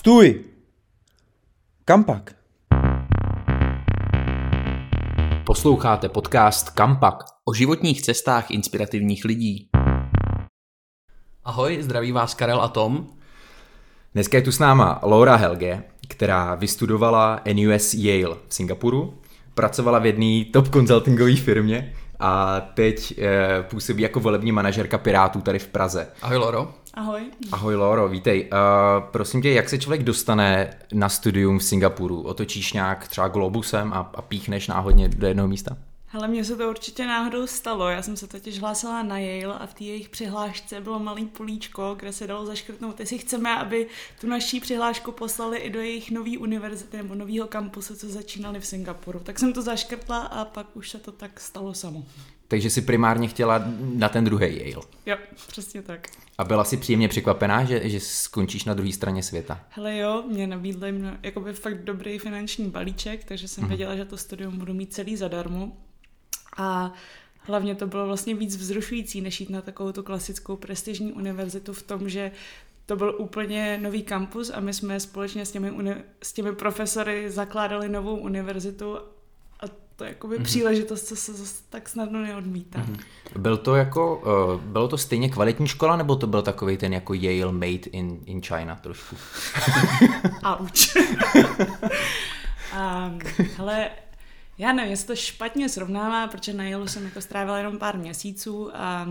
Stůj! Kam pak? Posloucháte podcast Kampak o životních cestách inspirativních lidí. Ahoj, zdraví vás Karel a Tom. Dneska je tu s náma Laura Helge, která vystudovala NUS Yale v Singapuru, pracovala v jedné top consultingové firmě a teď e, působí jako volební manažerka Pirátů tady v Praze. Ahoj Loro. Ahoj. Ahoj Loro, vítej. Uh, prosím tě, jak se člověk dostane na studium v Singapuru? Otočíš nějak třeba globusem a, a píchneš náhodně do jednoho místa? Hele, mně se to určitě náhodou stalo. Já jsem se totiž hlásila na Yale a v té jejich přihlášce bylo malý políčko, kde se dalo zaškrtnout, jestli chceme, aby tu naší přihlášku poslali i do jejich nový univerzity nebo nového kampusu, co začínali v Singapuru. Tak jsem to zaškrtla a pak už se to tak stalo samo. Takže si primárně chtěla na ten druhý Yale. Jo, přesně tak. A byla si příjemně překvapená, že, že skončíš na druhé straně světa? Hele jo, mě nabídli mno, jakoby fakt dobrý finanční balíček, takže jsem mm-hmm. věděla, že to studium budu mít celý zadarmo. A hlavně to bylo vlastně víc vzrušující, než jít na takovou tu klasickou prestižní univerzitu v tom, že to byl úplně nový kampus a my jsme společně s těmi, uni- s těmi profesory zakládali novou univerzitu a to je jakoby mm-hmm. příležitost, co se zase tak snadno neodmítá. Mm-hmm. Byl to jako, uh, bylo to stejně kvalitní škola, nebo to byl takový ten jako Yale made in, in China trošku? Auč. um, hele, já nevím, jestli to špatně srovnává, protože na Yale jsem jako strávila jenom pár měsíců a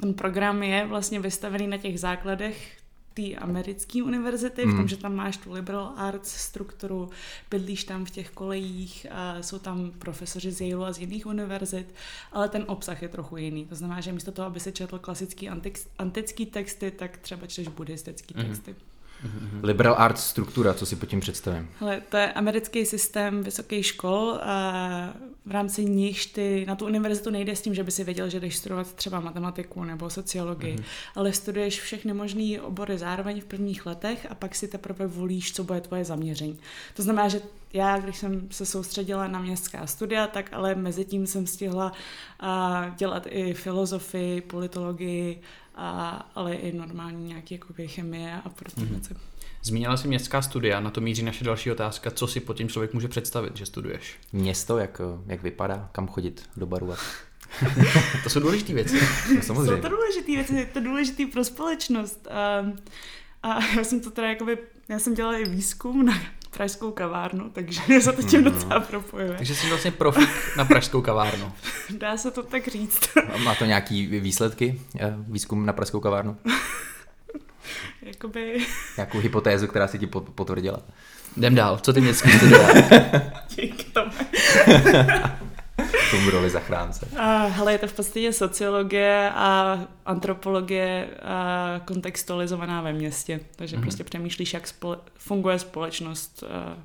ten program je vlastně vystavený na těch základech té americké univerzity, mm. v tom, hmm. že tam máš tu liberal arts strukturu, bydlíš tam v těch kolejích, a jsou tam profesoři z Yale a z jiných univerzit, ale ten obsah je trochu jiný. To znamená, že místo toho, aby se četl klasický antický texty, tak třeba čteš buddhistický mm. Mm-hmm. Liberal arts struktura, co si pod tím představím? Hele, to je americký systém vysokých škol a v rámci nich ty na tu univerzitu nejde s tím, že by si věděl, že jdeš studovat třeba matematiku nebo sociologii, mm-hmm. ale studuješ všechny možné obory zároveň v prvních letech a pak si teprve volíš, co bude tvoje zaměření. To znamená, že já, když jsem se soustředila na městská studia, tak ale mezi tím jsem stihla dělat i filozofii, politologii, a, ale i normální nějaké jakoby chemie a prostě mm-hmm. věci. Zmínila jsi městská studia, na to míří naše další otázka. Co si pod tím člověk může představit, že studuješ? Město, jak, jak vypadá, kam chodit do baru a to jsou důležité věci. No, samozřejmě. Jsou to důležité věci, je to důležité pro společnost. A, a já jsem to teda jakoby, já jsem dělala i výzkum na pražskou kavárnu, takže se to tím mhm. docela propojuje. Takže jsi vlastně profik na pražskou kavárnu. Dá se to tak říct. Má to nějaký výsledky, eh, výzkum na pražskou kavárnu? Jakoby... Nějakou hypotézu, která si ti potvrdila? Jdem dál, co ty městský studoval? Díky tomu tomu roli zachránce? Hele, je to v podstatě sociologie a antropologie a kontextualizovaná ve městě. Takže mm-hmm. prostě přemýšlíš, jak spole- funguje společnost uh,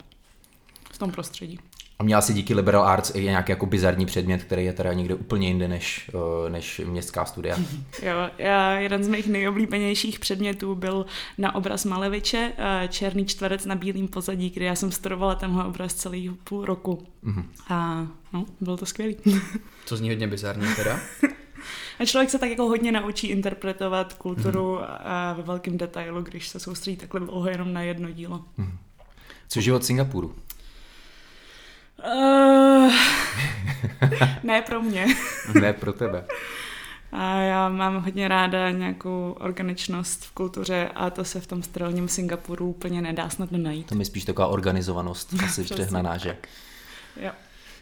v tom prostředí. A měla si díky liberal arts i nějaký jako bizarní předmět, který je teda někde úplně jinde než, eh, než městská studia. Jo, já, jeden z mých nejoblíbenějších předmětů byl na obraz Maleviče, eh, Černý čtverec na bílém pozadí, kde já jsem studovala tenhle obraz celý půl roku. Mm-hmm. A no, bylo to skvělý. To zní hodně bizarní teda. A člověk se tak jako hodně naučí interpretovat kulturu mm-hmm. a ve velkém detailu, když se soustředí takhle dlouho jenom na jedno dílo. Mm-hmm. Co život Singapuru? Uh, ne pro mě. ne pro tebe. A já mám hodně ráda nějakou organičnost v kultuře a to se v tom sterilním Singapuru úplně nedá snadno najít. To mi spíš taková organizovanost, asi přehnaná, že? Jo.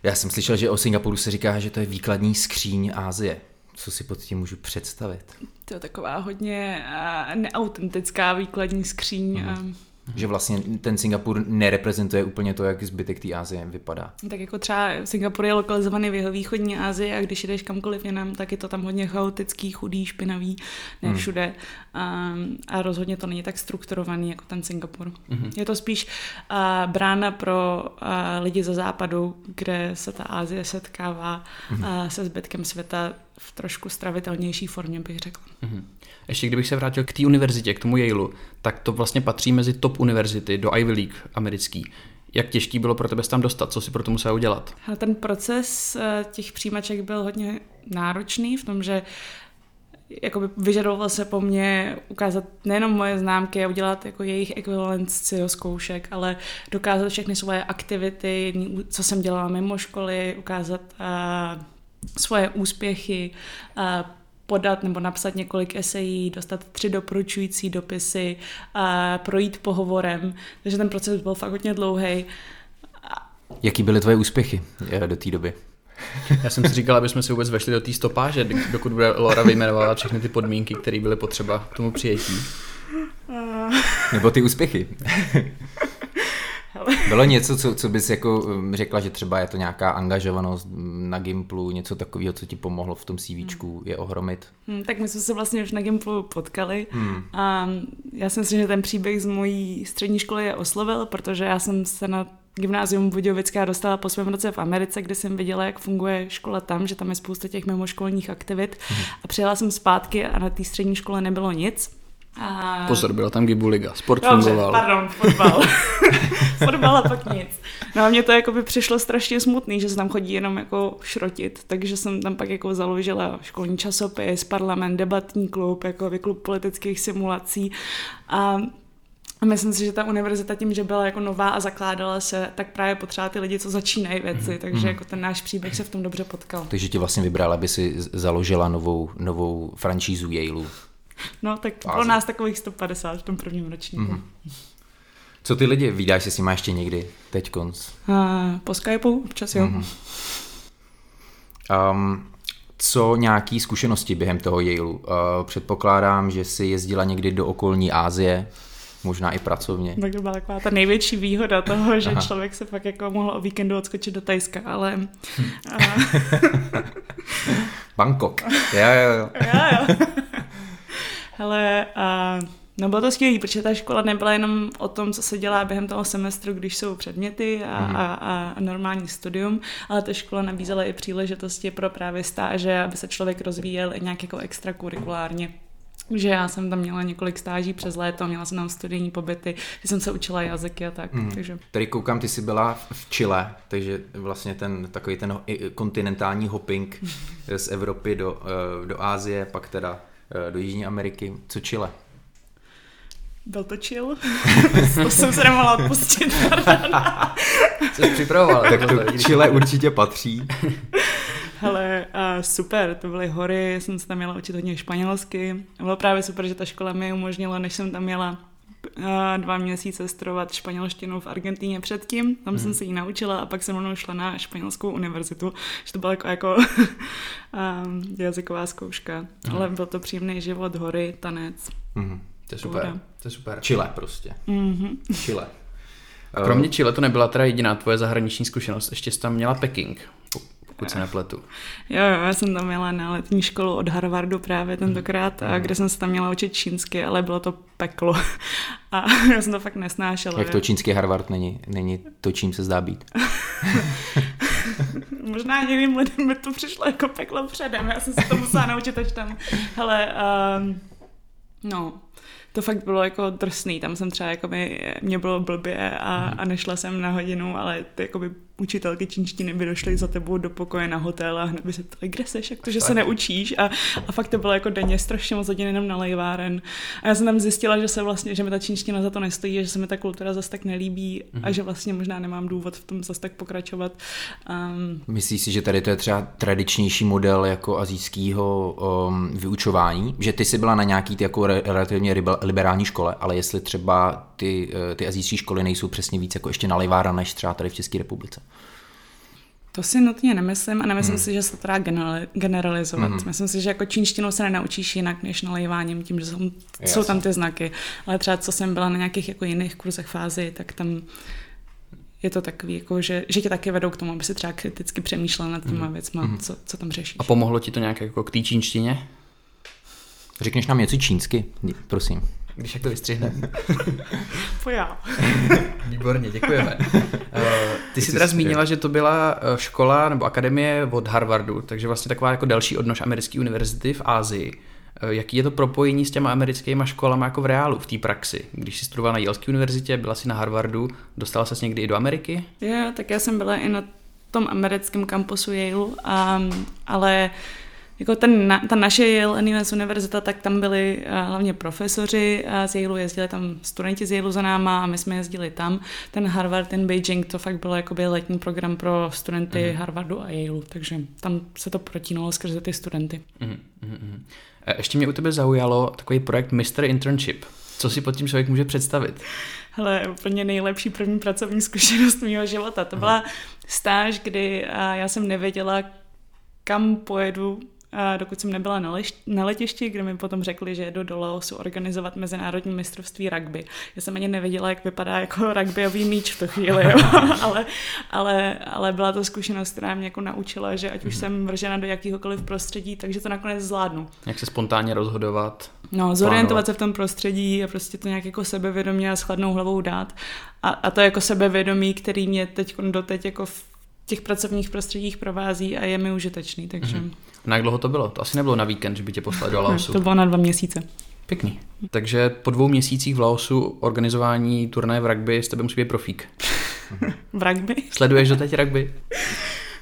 Já jsem slyšel, že o Singapuru se říká, že to je výkladní skříň Ázie. Co si pod tím můžu představit? To je taková hodně neautentická výkladní skříň. Mm. Že vlastně ten Singapur nereprezentuje úplně to, jak zbytek té Asie vypadá. Tak jako třeba Singapur je lokalizovaný v jeho východní Asii a když jdeš kamkoliv jinam, tak je to tam hodně chaotický, chudý, špinavý, ne hmm. všude. Hmm. A, a rozhodně to není tak strukturovaný jako ten Singapur. Hmm. Je to spíš a, brána pro a, lidi ze západu, kde se ta Asie setkává hmm. a, se zbytkem světa v trošku stravitelnější formě, bych řekl. Mm-hmm. Ještě kdybych se vrátil k té univerzitě, k tomu Yaleu, tak to vlastně patří mezi top univerzity do Ivy League americký. Jak těžký bylo pro tebe tam dostat? Co si pro to musela udělat? Ten proces eh, těch přijímaček byl hodně náročný v tom, že jakoby vyžadoval se po mně ukázat nejenom moje známky a udělat jako jejich ekvivalenci do zkoušek, ale dokázat všechny svoje aktivity, co jsem dělala mimo školy, ukázat uh, svoje úspěchy, uh, podat nebo napsat několik esejí, dostat tři doporučující dopisy, uh, projít pohovorem. Takže ten proces byl fakt hodně dlouhý. Jaký byly tvoje úspěchy eh, do té doby? Já jsem si říkal, aby jsme se vůbec vešli do té stopáže, dokud bude Laura vyjmenovala všechny ty podmínky, které byly potřeba k tomu přijetí. Nebo ty úspěchy. Bylo něco, co, co bys jako um, řekla, že třeba je to nějaká angažovanost na Gimplu, něco takového, co ti pomohlo v tom CVčku hmm. je ohromit? Hmm, tak my jsme se vlastně už na Gimplu potkali hmm. a já si myslím, že ten příběh z mojí střední školy je oslovil, protože já jsem se na gymnázium Budějovická dostala po svém roce v Americe, kde jsem viděla, jak funguje škola tam, že tam je spousta těch mimoškolních aktivit. Mm. A přijela jsem zpátky a na té střední škole nebylo nic. A... Pozor, byla tam Gibu Liga, sport Dobře, fungoval. pardon, fotbal. fotbal a pak nic. No a mně to jako by přišlo strašně smutný, že se tam chodí jenom jako šrotit, takže jsem tam pak jako založila školní časopis, parlament, debatní klub, jako klub politických simulací a a myslím si, že ta univerzita tím, že byla jako nová a zakládala se, tak právě potřeba ty lidi, co začínají věci, mm-hmm. takže mhm. jako ten náš příběh se v tom dobře potkal. Takže ti vlastně vybrala, aby si založila novou, novou franšízu Yaleu. No, tak bylo nás takových 150 v tom prvním ročníku. Mm-hmm. Co ty lidi, vydáš se s nimi ještě někdy, teď konc? Uh, po Skypeu občas jo. Mm-hmm. Um, co nějaký zkušenosti během toho Yaleu? Uh, předpokládám, že si jezdila někdy do okolní Asie, možná i pracovně. Tak to byla taková ta největší výhoda toho, že Aha. člověk se fakt jako mohl o víkendu odskočit do Tajska, ale... Bangkok. Jo, jo, jo. jo, jo. Hele, a No bylo to skvělé, protože ta škola nebyla jenom o tom, co se dělá během toho semestru, když jsou předměty a, mm. a, a normální studium, ale ta škola nabízela i příležitosti pro právě stáže, aby se člověk rozvíjel i nějak jako extrakurikulárně že já jsem tam měla několik stáží přes léto, měla jsem tam studijní pobyty, že jsem se učila jazyky a tak. Mm. Takže... Tady koukám, ty jsi byla v Chile, takže vlastně ten takový ten kontinentální hopping z Evropy do, eh, do Ázie, pak teda do Jižní Ameriky. Co Chile? Byl to chill. to jsem se nemohla odpustit. Jsi připravoval. tak to Chile určitě patří. Hele, uh, super, to byly hory, jsem se tam měla učit hodně španělsky. Bylo právě super, že ta škola mi umožnila, než jsem tam měla dva měsíce studovat španělštinu v Argentíně předtím. Tam mm. jsem mhm. se ji naučila a pak jsem mnou šla na španělskou univerzitu, že to byla jako, jako um, jazyková zkouška. Mm. Ale byl to příjemný život, hory, tanec. Mm. To je super, to je super. Chile prostě. Mm-hmm. Chile. A kromě Chile to nebyla teda jediná tvoje zahraniční zkušenost, ještě jsi tam měla Peking pokud se nepletu. Jo, jo, já jsem tam měla na letní školu od Harvardu právě tentokrát, mm. kde jsem se tam měla učit čínsky, ale bylo to peklo. A já jsem to fakt nesnášela. Jak to čínský Harvard není, není to, čím se zdá být. Možná jiným lidem by to přišlo jako peklo předem, já jsem se to musela naučit až tam. Hele, um, no, to fakt bylo jako drsný, tam jsem třeba jako by, mě bylo blbě a, mhm. a nešla jsem na hodinu, ale ty jako by učitelky čínštiny by došly za tebou do pokoje na hotel a hned by se ptali, kde seš, jak to, že se neučíš a, a fakt to bylo jako denně strašně moc hodin jenom na lejváren. A já jsem tam zjistila, že se vlastně, že mi ta čínština za to nestojí, že se mi ta kultura zase tak nelíbí mm-hmm. a mhm. že vlastně možná nemám důvod v tom zase tak pokračovat. Um, Myslíš si, že tady to je třeba tradičnější model jako azijského um, vyučování? Že ty jsi byla na nějaký ty jako re, relativně liberální škole, ale jestli třeba ty, eh, ty azijské školy nejsou přesně víc jako ještě na lejvára než třeba tady v České republice? To si nutně nemyslím a nemyslím hmm. si, že se to dá generalizovat. Hmm. Myslím si, že jako čínštinu se nenaučíš jinak než nalejváním, tím, že jsou, jsou tam ty znaky. Ale třeba co jsem byla na nějakých jako jiných kurzech fázi, tak tam je to takový, jako, že, že tě taky vedou k tomu, aby si třeba kriticky přemýšlel nad těma hmm. věcma, hmm. co, co tam řešíš. A pomohlo ti to nějak jako k té čínštině? Řekneš nám něco čínsky, prosím. Když jak to vystřihne. Pojá. Výborně, děkujeme. Uh, ty jsi teda zmínila, že to byla eh, škola nebo akademie od Harvardu, takže vlastně taková jako další odnož americké univerzity v Ázii. Uh, jaký je to propojení s těma americkými školami jako v reálu, v té praxi? Když jsi studovala na Yaleské univerzitě, byla jsi na Harvardu, dostala se někdy i do Ameriky? Jo, tak já jsem byla i na tom americkém kampusu Yale, um, ale jako ten, ta naše Yale NUS univerzita, tak tam byli uh, hlavně profesoři uh, z Yale, jezdili tam studenti z Yale za náma a my jsme jezdili tam. Ten Harvard, ten Beijing, to fakt bylo jakoby letní program pro studenty mm. Harvardu a Yale, takže tam se to protínalo skrze ty studenty. Mm, mm, mm. Ještě mě u tebe zaujalo takový projekt Mr. Internship. Co si pod tím člověk může představit? Hele, úplně nejlepší první pracovní zkušenost mého života. To byla stáž, kdy já jsem nevěděla, kam pojedu dokud jsem nebyla na, leš- na letišti, kde mi potom řekli, že jedu do Laosu organizovat mezinárodní mistrovství rugby. Já jsem ani nevěděla, jak vypadá jako rugbyový míč v tu chvíli, jo. ale, ale, ale byla to zkušenost, která mě jako naučila, že ať už mhm. jsem vržena do jakýhokoliv prostředí, takže to nakonec zvládnu. Jak se spontánně rozhodovat? No, zorientovat se v tom prostředí a prostě to nějak jako sebevědomě a s chladnou hlavou dát. A, a to jako sebevědomí, který mě teď doteď jako v těch pracovních prostředích provází a je mi užitečný, takže... Mm-hmm. Na jak dlouho to bylo? To asi nebylo na víkend, že by tě poslali do Laosu. to bylo na dva měsíce. Pěkný. Takže po dvou měsících v Laosu organizování turnaje v rugby s tebe musí být profík. v rugby? Sleduješ do teď rugby?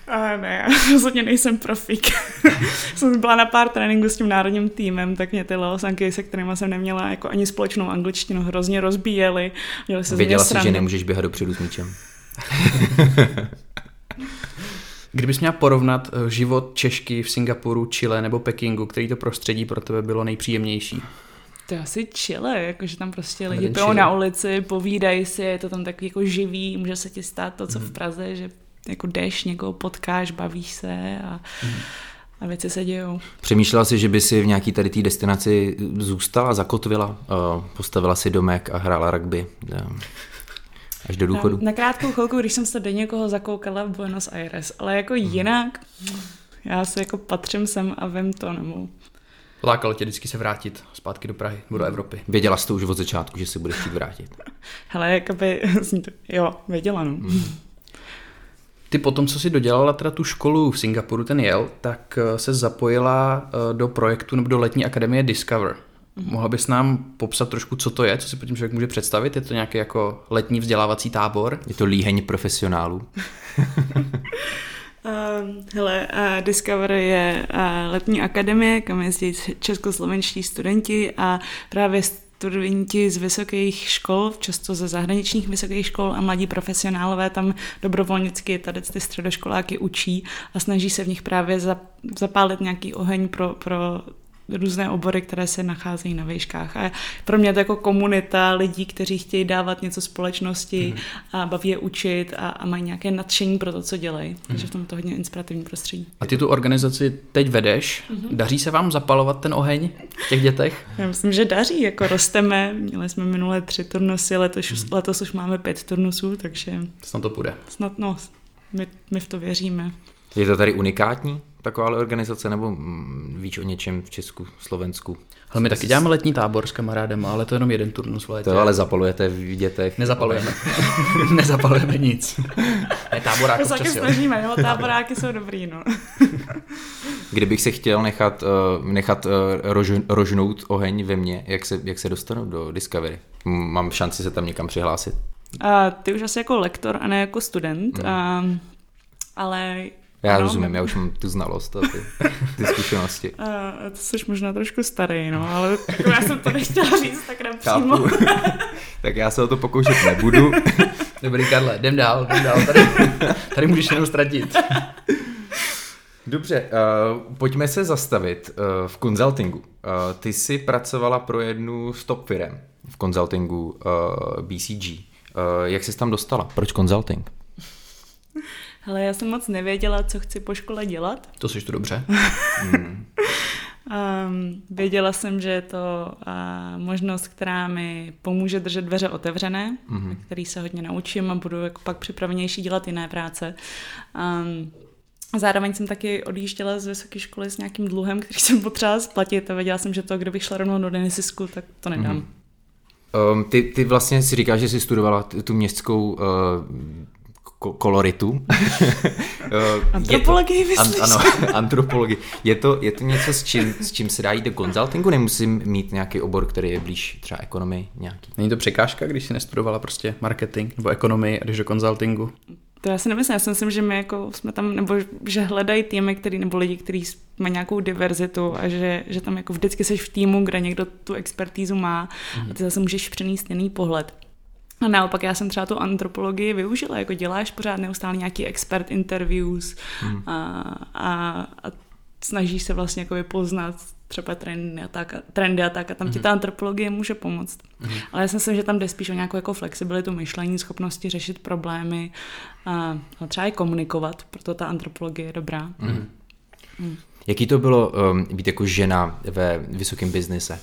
A ne, já rozhodně nejsem profík. jsem byla na pár tréninků s tím národním týmem, tak mě ty Laosanky, se kterými jsem neměla jako ani společnou angličtinu, hrozně rozbíjely. Věděla jsi, že nemůžeš běhat dopředu s míčem. Kdybys měla porovnat eh, život Češky v Singapuru, Chile nebo Pekingu, který to prostředí pro tebe bylo nejpříjemnější? To je asi Chile, jakože tam prostě lidi pijou na ulici, povídají si, je to tam takový jako živý, může se ti stát to, co mm. v mhm. Praze, že jako jdeš, někoho potkáš, bavíš se a, mm. a věci se dějou. Přemýšlela jsi, že by si v nějaký tady té destinaci zůstala, zakotvila, eh, postavila si domek a hrála rugby? Až do důchodu? Na, na krátkou chvilku, když jsem se do někoho zakoukala v Buenos Aires, ale jako hmm. jinak, já se jako patřím sem a vím to, nebo... Lákalo tě vždycky se vrátit zpátky do Prahy, do Evropy. Věděla jsi to už od začátku, že se budeš chtít vrátit? Hele, jakoby, jo, věděla, no. Hmm. Ty potom, co jsi dodělala teda tu školu v Singapuru, ten jel, tak eh, se zapojila eh, do projektu nebo do letní akademie Discover. Mohla bys nám popsat trošku, co to je, co si pod tím člověk může představit? Je to nějaký jako letní vzdělávací tábor? Je to líheň profesionálů? Uh, hele, uh, Discover je uh, letní akademie, kam jezdí českoslovenští studenti a právě studenti z vysokých škol, často ze zahraničních vysokých škol a mladí profesionálové tam dobrovolnicky tady ty středoškoláky učí a snaží se v nich právě zapálit nějaký oheň pro, pro různé obory, které se nacházejí na výškách. A pro mě to jako komunita lidí, kteří chtějí dávat něco společnosti mm. a baví je učit a, a mají nějaké nadšení pro to, co dělají. Mm. Takže v tom to hodně inspirativní prostředí. A ty tu organizaci teď vedeš. Mm-hmm. Daří se vám zapalovat ten oheň v těch dětech? Já myslím, že daří. Jako rosteme. Měli jsme minulé tři turnusy, letos, mm. letos už máme pět turnusů, takže... Snad to půjde. Snad, no, my, my v to věříme. Je to tady unikátní? Taková organizace, nebo víš o něčem v Česku, Slovensku? Ale my taky děláme letní tábor s kamarádem, ale to je jenom jeden turnus v létě. To ale zapalujete v dětech. Nezapalujeme. Nezapalujeme nic. Ne, táboráky to taky snažíme, no, táboráky jsou dobrý, no. Kdybych se chtěl nechat, uh, nechat uh, rož, rožnout oheň ve mně, jak se, jak se dostanu do Discovery? Mám šanci se tam někam přihlásit? Uh, ty už asi jako lektor a ne jako student, hmm. uh, ale já ano, rozumím, já už mám tu znalost a ty, ty zkušenosti. Uh, to jsi možná trošku starý, no, ale já jsem to nechtěla říct tak nepřímo. tak já se o to pokoušet nebudu. Dobrý, Karle, jdem dál, jdem dál. Tady, tady můžeš jenom ztratit. Dobře, uh, pojďme se zastavit uh, v konzultingu. Uh, ty jsi pracovala pro jednu z top firm v konzultingu uh, BCG. Uh, jak jsi tam dostala? Proč konzulting? Ale já jsem moc nevěděla, co chci po škole dělat. To jsi to dobře. mm. um, věděla jsem, že je to uh, možnost, která mi pomůže držet dveře otevřené, mm-hmm. který se hodně naučím a budu jako pak připravenější dělat jiné práce. Um, Zároveň jsem taky odjížděla z vysoké školy s nějakým dluhem, který jsem potřeba splatit a věděla jsem, že to, kdybych šla rovnou do Denisisku, tak to nedám. Mm-hmm. Um, ty, ty vlastně si říkáš, že jsi studovala tu městskou uh, koloritu. antropologii myslíš? An, ano, antropologii. Je to, je to něco, s čím, s čím se dá jít do konzultingu? Nemusím mít nějaký obor, který je blíž třeba ekonomii nějaký. Není to překážka, když jsi nestudovala prostě marketing nebo ekonomii a jdeš do konzultingu? To já si nemyslím, já si myslím, že my jako jsme tam, nebo že hledají týmy, který, nebo lidi, kteří mají nějakou diverzitu a že, že tam jako vždycky seš v týmu, kde někdo tu expertízu má a ty zase můžeš přenést jiný pohled. A naopak já jsem třeba tu antropologii využila, jako děláš pořád neustále nějaký expert interviews mm. a, a, a snažíš se vlastně jako poznat třeba trendy a tak, trendy a tak a tam mm-hmm. ti ta antropologie může pomoct. Mm-hmm. Ale já si myslím, že tam jde spíš o nějakou jako flexibilitu myšlení, schopnosti řešit problémy a, a třeba i komunikovat, proto ta antropologie je dobrá. Mm-hmm. Mm. Jaký to bylo um, být jako žena ve vysokém biznise?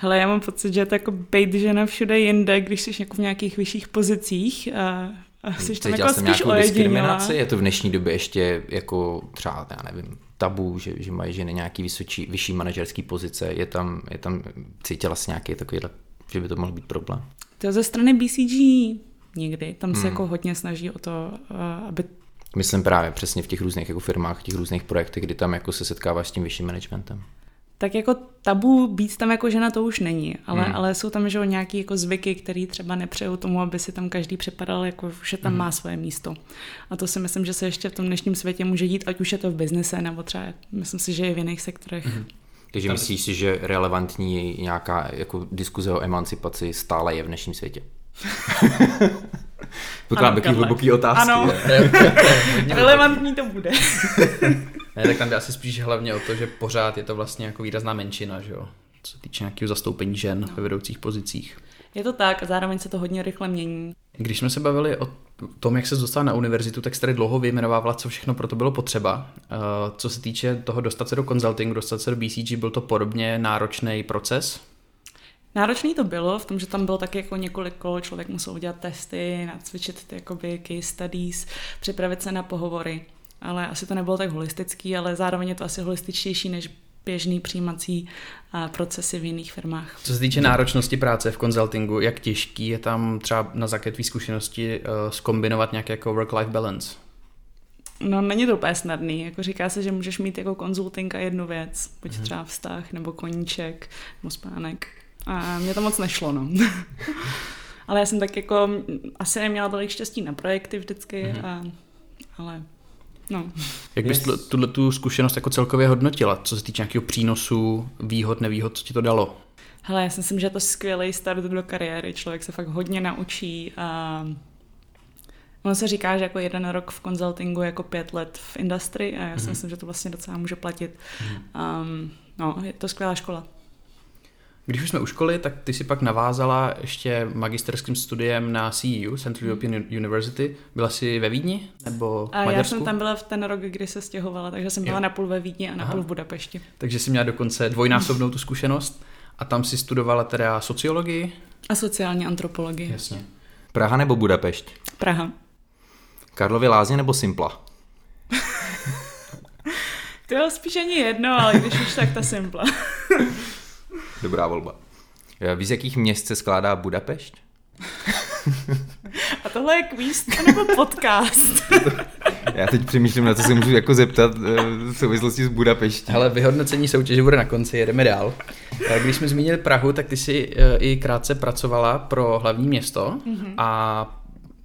Hele, já mám pocit, že je to jako být žena všude jinde, když jsi jako v nějakých vyšších pozicích a, a jsi tam jako spíš diskriminaci? Je to v dnešní době ještě jako třeba, já nevím, tabu, že, že mají ženy nějaký vysočí, vyšší manažerský pozice, je tam, je tam cítila si nějaký takový, že by to mohl být problém? To ze strany BCG nikdy. Tam se hmm. jako hodně snaží o to, aby Myslím právě přesně v těch různých jako firmách, v těch různých projektech, kdy tam jako se setkáváš s tím vyšším managementem tak jako tabu být tam jako žena to už není, ale, mm. ale jsou tam že nějaký jako zvyky, které třeba nepřejou tomu, aby si tam každý připadal, jako, že tam mm. má svoje místo. A to si myslím, že se ještě v tom dnešním světě může dít, ať už je to v biznise, nebo třeba myslím si, že je v jiných sektorech. Mm. Takže myslíš si, že relevantní nějaká jako diskuze o emancipaci stále je v dnešním světě? Pokládám takový hluboký otázky. Ano, relevantní to bude. Ne, tak tam jde asi spíš hlavně o to, že pořád je to vlastně jako výrazná menšina, že jo? co se týče nějakého zastoupení žen no. ve vedoucích pozicích. Je to tak a zároveň se to hodně rychle mění. Když jsme se bavili o tom, jak se dostal na univerzitu, tak jste tady dlouho vyjmenovávala, co všechno pro to bylo potřeba. Eh, co se týče toho dostat se do consultingu, dostat se do BCG, byl to podobně náročný proces? Náročný to bylo v tom, že tam bylo taky jako několik kol, člověk musel udělat testy, nacvičit ty jakoby case studies, připravit se na pohovory ale asi to nebylo tak holistický, ale zároveň je to asi holističtější než běžný přijímací procesy v jiných firmách. Co se týče náročnosti práce v konzultingu, jak těžký je tam třeba na tvý zkušenosti uh, skombinovat nějaký jako work-life balance? No není to úplně snadný, jako říká se, že můžeš mít jako konzulting a jednu věc, buď hmm. třeba vztah, nebo koníček, nebo spánek. A mě to moc nešlo, no. ale já jsem tak jako asi neměla tolik štěstí na projekty vždycky, hmm. a, ale No. Jak bys yes. tuhle tu zkušenost jako celkově hodnotila, co se týče nějakého přínosu, výhod, nevýhod, co ti to dalo? Hele, já si myslím, že je to skvělý start do kariéry. Člověk se fakt hodně naučí a Ono se říká, že jako jeden rok v konzultingu jako pět let v industrii a já si mm-hmm. myslím, že to vlastně docela může platit. Mm-hmm. Um, no, je to skvělá škola. Když už jsme u školy, tak ty si pak navázala ještě magisterským studiem na CEU, Central hmm. European University. Byla jsi ve Vídni nebo v a Já jsem tam byla v ten rok, kdy se stěhovala, takže jsem byla jo. napůl ve Vídni a napůl v Budapešti. Takže jsi měla dokonce dvojnásobnou tu zkušenost a tam si studovala teda sociologii? A sociální antropologii. Jasně. Praha nebo Budapešť? Praha. Karlovy lázně nebo Simpla? to je spíš ani jedno, ale když už tak ta Simpla. Dobrá volba. Víš, z jakých měst se skládá Budapešť? A tohle je kvíz nebo podcast? Já teď přemýšlím, na co se můžu jako zeptat eh, v souvislosti s Budapeští. Ale vyhodnocení soutěže bude na konci, jedeme dál. Eh, když jsme zmínili Prahu, tak ty jsi eh, i krátce pracovala pro hlavní město mm-hmm. a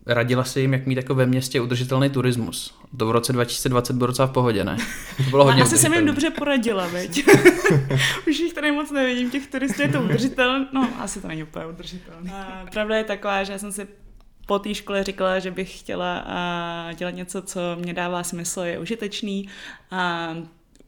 radila si jim, jak mít jako ve městě udržitelný turismus. To v roce 2020 bylo docela v pohodě, ne? To bylo hodně Asi jsem jim dobře poradila, veď. Už jich tady moc nevidím, těch turistů je to udržitelné. No, asi to není úplně udržitelné. Pravda je taková, že já jsem si po té škole říkala, že bych chtěla dělat něco, co mě dává smysl, je užitečný. A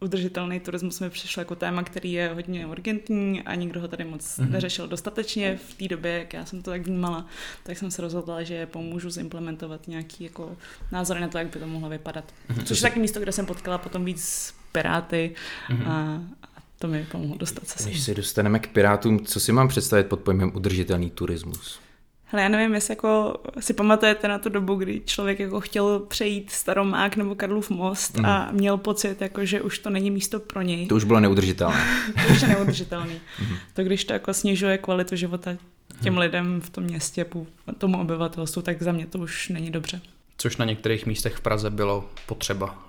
udržitelný turismus mi přišel jako téma, který je hodně urgentní a nikdo ho tady moc mm-hmm. neřešil dostatečně v té době, jak já jsem to tak vnímala, tak jsem se rozhodla, že pomůžu zimplementovat nějaký jako názory na to, jak by to mohlo vypadat. Mm-hmm. Což je taky místo, kde jsem potkala potom víc Piráty mm-hmm. a, a to mi pomohlo dostat se Když se dostaneme k Pirátům, co si mám představit pod pojmem udržitelný turismus? Hele, já nevím, jestli jako si pamatujete na tu dobu, kdy člověk jako chtěl přejít Staromák nebo Karlův most mm. a měl pocit, jako, že už to není místo pro něj. To už bylo neudržitelné. to už je neudržitelný. mm. To když to jako snižuje kvalitu života těm mm. lidem v tom městě, tomu obyvatelstvu, tak za mě to už není dobře. Což na některých místech v Praze bylo potřeba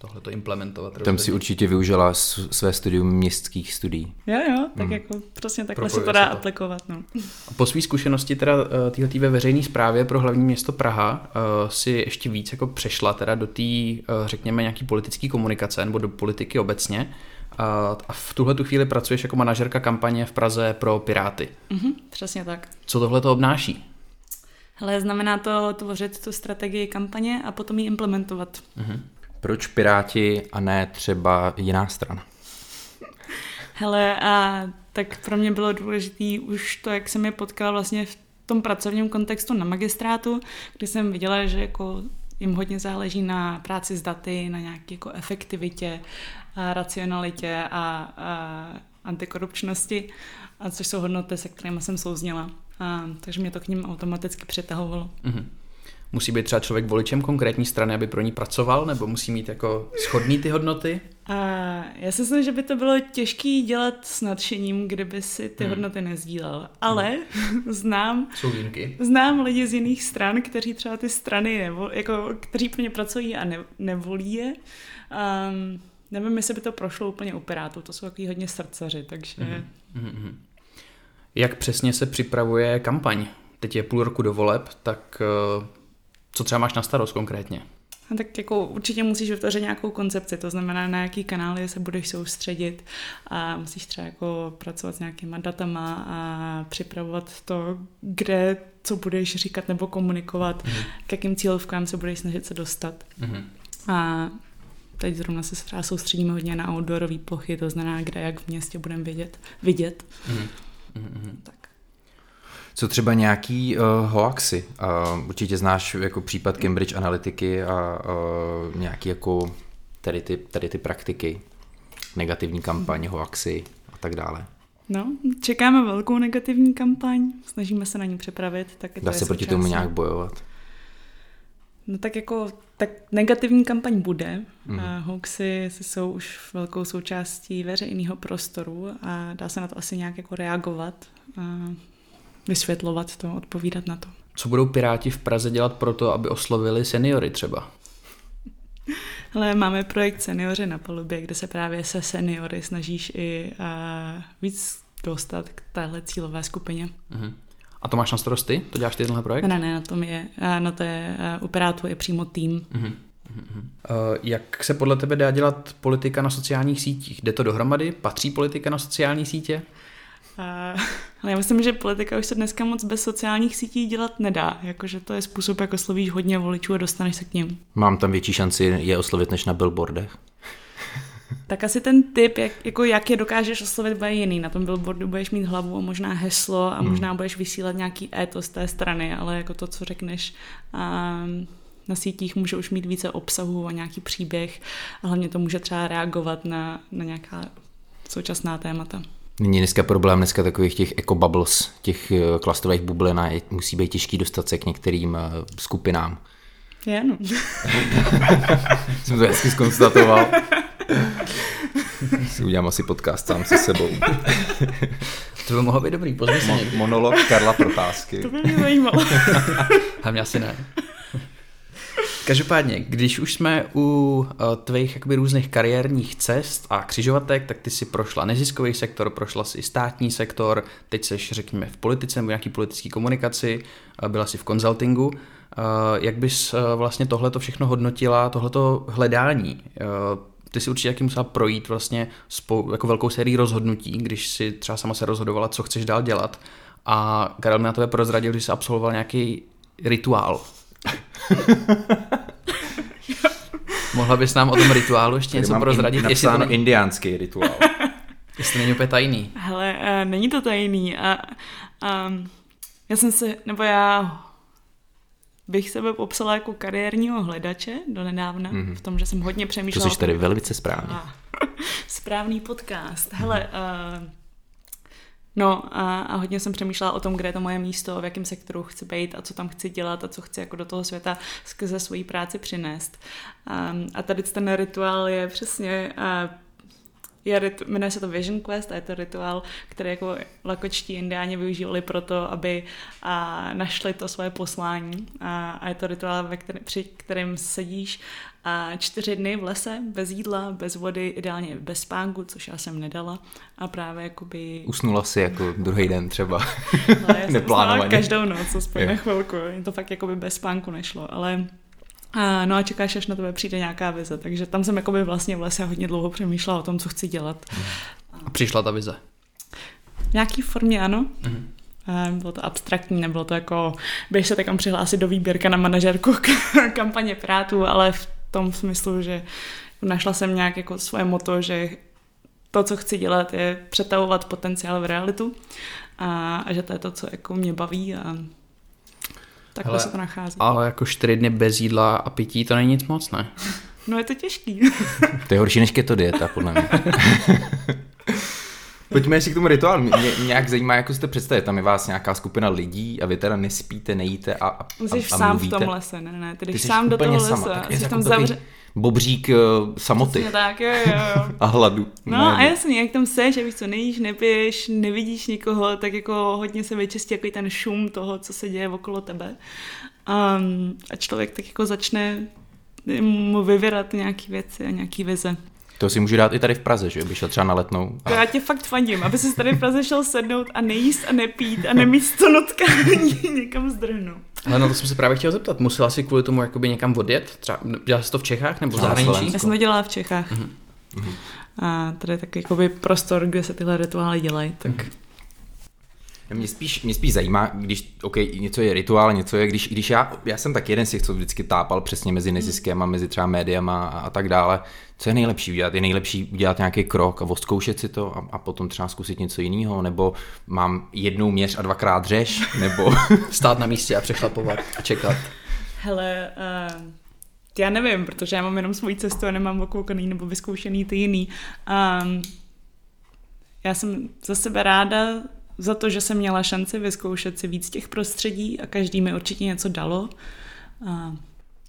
tohle to implementovat. Tam si určitě využila své studium městských studií. Jo, jo, tak mm. jako přesně takhle se to dá to. aplikovat. No. Po své zkušenosti teda eh, téhle ve veřejné správě pro hlavní město Praha uh, si ještě víc jako přešla teda do té, uh, řekněme, nějaký politické komunikace nebo do politiky obecně. A v tuhle tu chvíli pracuješ jako manažerka kampaně v Praze pro Piráty. Mm-hmm, přesně tak. Co tohle to obnáší? Hele, znamená to tvořit tu strategii kampaně a potom ji implementovat. Mm-hmm. Proč Piráti a ne třeba jiná strana? Hele, a tak pro mě bylo důležité už to, jak jsem je potkala vlastně v tom pracovním kontextu na magistrátu, kdy jsem viděla, že jako jim hodně záleží na práci s daty, na nějaké jako efektivitě, a racionalitě a, a antikorupčnosti, a což jsou hodnoty, se kterými jsem souzněla. A, takže mě to k ním automaticky přitahovalo. Mm-hmm. Musí být třeba člověk voličem konkrétní strany, aby pro ní pracoval, nebo musí mít jako schodný ty hodnoty? A já si myslím, že by to bylo těžké dělat s nadšením, kdyby si ty hmm. hodnoty nezdílel. Ale hmm. znám, Jsou výjimky. znám lidi z jiných stran, kteří třeba ty strany, nebo, jako, kteří pro ně pracují a ne, nevolí je. Um, nevím, jestli by to prošlo úplně u Pirátů, to jsou takový hodně srdcaři, takže... Mm-hmm. Jak přesně se připravuje kampaň? Teď je půl roku do voleb, tak eh, co třeba máš na starost konkrétně? No, tak jako určitě musíš vytvořit nějakou koncepci, to znamená, na jaký kanály se budeš soustředit a musíš třeba jako pracovat s nějakýma datama a připravovat to, kde co budeš říkat nebo komunikovat, mm-hmm. k jakým cílovkám se budeš snažit se dostat. Mm-hmm. A teď zrovna se třeba soustředíme hodně na outdoorové plochy, to znamená, kde jak v městě budeme vidět. vidět. Mm-hmm. Tak. Co třeba nějaký uh, hoaxy? Uh, určitě znáš jako případ Cambridge Analytiky a uh, nějaký jako tady ty, tady ty praktiky, negativní kampaň, mm-hmm. hoaxy a tak dále. No, čekáme velkou negativní kampaň, snažíme se na ní připravit. Tak Dá se proti tomu nějak bojovat? No tak jako, tak negativní kampaň bude. Mm. A hoaxy jsou už velkou součástí veřejného prostoru a dá se na to asi nějak jako reagovat, a vysvětlovat to, odpovídat na to. Co budou Piráti v Praze dělat pro to, aby oslovili seniory třeba? Ale máme projekt Seniori na palubě, kde se právě se seniory snažíš i uh, víc dostat k téhle cílové skupině. Mm-hmm. A to máš na starosti? To děláš ty tenhle projekt? Ne, ne, na tom je, na té u Pirátu je přímo tým. Uh-huh. Uh, jak se podle tebe dá dělat politika na sociálních sítích? Jde to dohromady? Patří politika na sociální sítě? Uh, ale já myslím, že politika už se dneska moc bez sociálních sítí dělat nedá. Jakože to je způsob, jak oslovíš hodně voličů a dostaneš se k ním. Mám tam větší šanci je oslovit než na billboardech tak asi ten typ, jak, jako jak je dokážeš oslovit, bude jiný. Na tom billboardu budeš mít hlavu a možná heslo a hmm. možná budeš vysílat nějaký éto z té strany, ale jako to, co řekneš a na sítích může už mít více obsahu a nějaký příběh a hlavně to může třeba reagovat na, na nějaká současná témata. Není dneska problém dneska takových těch eco bubbles, těch eh, klastových bublin a musí být těžký dostat se k některým eh, skupinám. Je, no. Jsem to hezky skonstatoval. si udělám asi podcast sám se sebou. to by mohlo být dobrý, pozvi se Mo- Monolog Karla Protázky. To by mě zajímalo. mě asi ne. Každopádně, když už jsme u uh, tvých jakoby, různých kariérních cest a křižovatek, tak ty si prošla neziskový sektor, prošla si státní sektor, teď seš, řekněme, v politice nebo nějaký politický komunikaci, uh, byla si v konzultingu. Uh, jak bys uh, vlastně tohleto všechno hodnotila, tohleto hledání? Uh, ty si určitě taky musela projít vlastně spou, jako velkou sérii rozhodnutí, když si třeba sama se rozhodovala, co chceš dál dělat. A Karel mi na tebe prozradil, že jsi absolvoval nějaký rituál. Mohla bys nám o tom rituálu ještě Tady něco prozradit? In, jestli to indiánský rituál. jestli to není úplně tajný. Hele, uh, není to tajný. A, um, já jsem se, nebo já bych sebe popsala jako kariérního hledače do nedávna, mm-hmm. v tom, že jsem hodně přemýšlela. To jsi tady velice správně. A, správný podcast. Hele, mm-hmm. uh, no a, a hodně jsem přemýšlela o tom, kde je to moje místo, v jakém sektoru chci být a co tam chci dělat a co chci jako do toho světa skrze svoji práci přinést. Um, a tady ten rituál je přesně uh, je, jmenuje se to Vision Quest a je to rituál, který jako lakočtí indiáni využívali proto, aby a, našli to svoje poslání. A, a je to rituál, ve který, při kterém sedíš a čtyři dny v lese, bez jídla, bez vody, ideálně bez spánku, což já jsem nedala. A právě jakoby... Usnula si jako druhý den třeba. Ale já jsem každou noc, aspoň na chvilku. To fakt jakoby bez spánku nešlo, ale a, no a čekáš, až na tebe přijde nějaká vize. Takže tam jsem jakoby vlastně v lese hodně dlouho přemýšlela o tom, co chci dělat. A přišla ta vize? V nějaký formě ano. Mm-hmm. Bylo to abstraktní, nebylo to jako, běž se takam přihlásit do výběrka na manažerku kampaně Pirátů, ale v tom smyslu, že našla jsem nějak jako svoje moto, že to, co chci dělat, je přetavovat potenciál v realitu a, a že to je to, co jako mě baví a takhle Hele, se to nachází. Ale jako čtyři dny bez jídla a pití, to není nic moc, ne? No je to těžký. to je horší než keto dieta, podle mě. Pojďme si k tomu rituálu. Mě, mě nějak zajímá, jak si to představit. Tam je vás nějaká skupina lidí a vy teda nespíte, nejíte a, a, jsi a, sám mluvíte. v tom lese, ne, ne, ty jdeš sám do toho lesa. Sama, jsi tam zavře... Bobřík uh, samoty. Přesně tak, jo, jo, jo. a hladu. No ne, a jasně, jak tam seš, a víš co, nejíš, nepiješ, nevidíš nikoho, tak jako hodně se vyčistí jako ten šum toho, co se děje okolo tebe. Um, a člověk tak jako začne mu vyvěrat nějaké věci a nějaké vize. To si můžu dát i tady v Praze, že by šel třeba na letnou. A... Já tě fakt fandím, aby si tady v Praze šel sednout a nejíst a nepít a nemít stonotka někam zdrhnout. Ale na to jsem se právě chtěl zeptat. Musela si kvůli tomu jakoby někam odjet? Třeba dělala jsi to v Čechách nebo v zahraničí? Já jsem to dělala v Čechách. Uh-huh. A tady je takový jakoby prostor, kde se tyhle rituály dělají, tak... Uh-huh. Mě spíš, mě spíš zajímá, když, OK, něco je rituál, něco je, když, když já, já jsem tak jeden z těch, co vždycky tápal přesně mezi neziskem a mezi třeba médiama a, a tak dále, co je nejlepší udělat? Je nejlepší udělat nějaký krok a odzkoušet si to a, a potom třeba zkusit něco jiného, nebo mám jednou měř a dvakrát řeš, nebo... Stát na místě a přechlapovat a čekat. Hele, uh, já nevím, protože já mám jenom svoji cestu a nemám okoukaný nebo vyzkoušený ty jiný. Um, já jsem za sebe ráda za to, že jsem měla šanci vyzkoušet si víc těch prostředí a každý mi určitě něco dalo. A...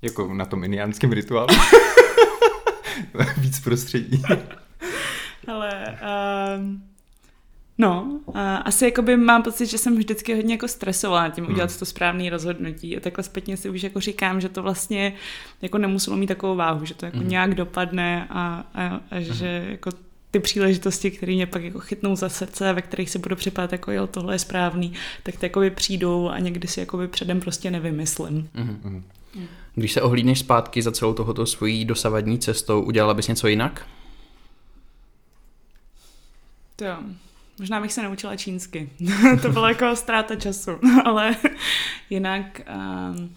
Jako na tom indiánském rituálu. víc prostředí. Ale uh, no, uh, asi jakoby mám pocit, že jsem vždycky hodně jako stresovala tím hmm. udělat hmm. to správné rozhodnutí a takhle zpětně si už jako říkám, že to vlastně jako nemuselo mít takovou váhu, že to jako hmm. nějak dopadne a, a, a hmm. že jako ty příležitosti, které mě pak jako chytnou za srdce, ve kterých si budu připadat jako jo, tohle je správný, tak ty jakoby přijdou a někdy si jakoby předem prostě nevymyslím. Mm-hmm. Když se ohlídneš zpátky za celou tohoto svojí dosavadní cestou, udělala bys něco jinak? To jo. Možná bych se naučila čínsky. to byla jako ztráta času. Ale jinak um,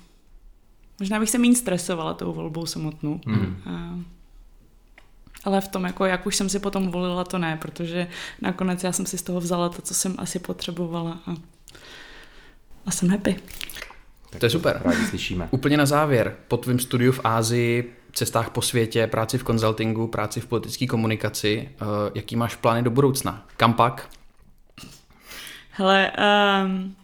možná bych se méně stresovala tou volbou samotnou. Mm. Uh, ale v tom, jako jak už jsem si potom volila, to ne, protože nakonec já jsem si z toho vzala to, co jsem asi potřebovala a, a jsem happy. Tak to je super. Rádi slyšíme. Úplně na závěr, po tvém studiu v Ázii, cestách po světě, práci v konzultingu, práci v politické komunikaci, uh, jaký máš plány do budoucna? Kam pak? Hele, um,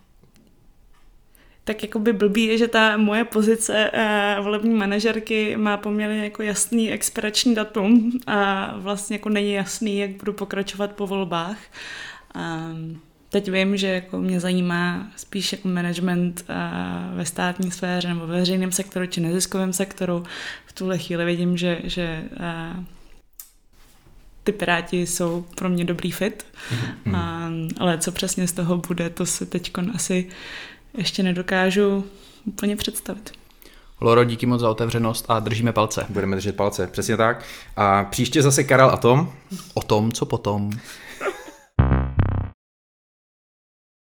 tak jako by blbý je, že ta moje pozice uh, volební manažerky má poměrně jako jasný expirační datum a vlastně jako není jasný, jak budu pokračovat po volbách. Um, teď vím, že jako mě zajímá spíš jako management uh, ve státní sféře nebo ve veřejném sektoru či neziskovém sektoru. V tuhle chvíli vidím, že, že uh, ty piráti jsou pro mě dobrý fit, mm-hmm. uh, ale co přesně z toho bude, to se teď asi ještě nedokážu úplně představit. Loro, díky moc za otevřenost a držíme palce. Budeme držet palce, přesně tak. A příště zase Karel a Tom. O tom, co potom.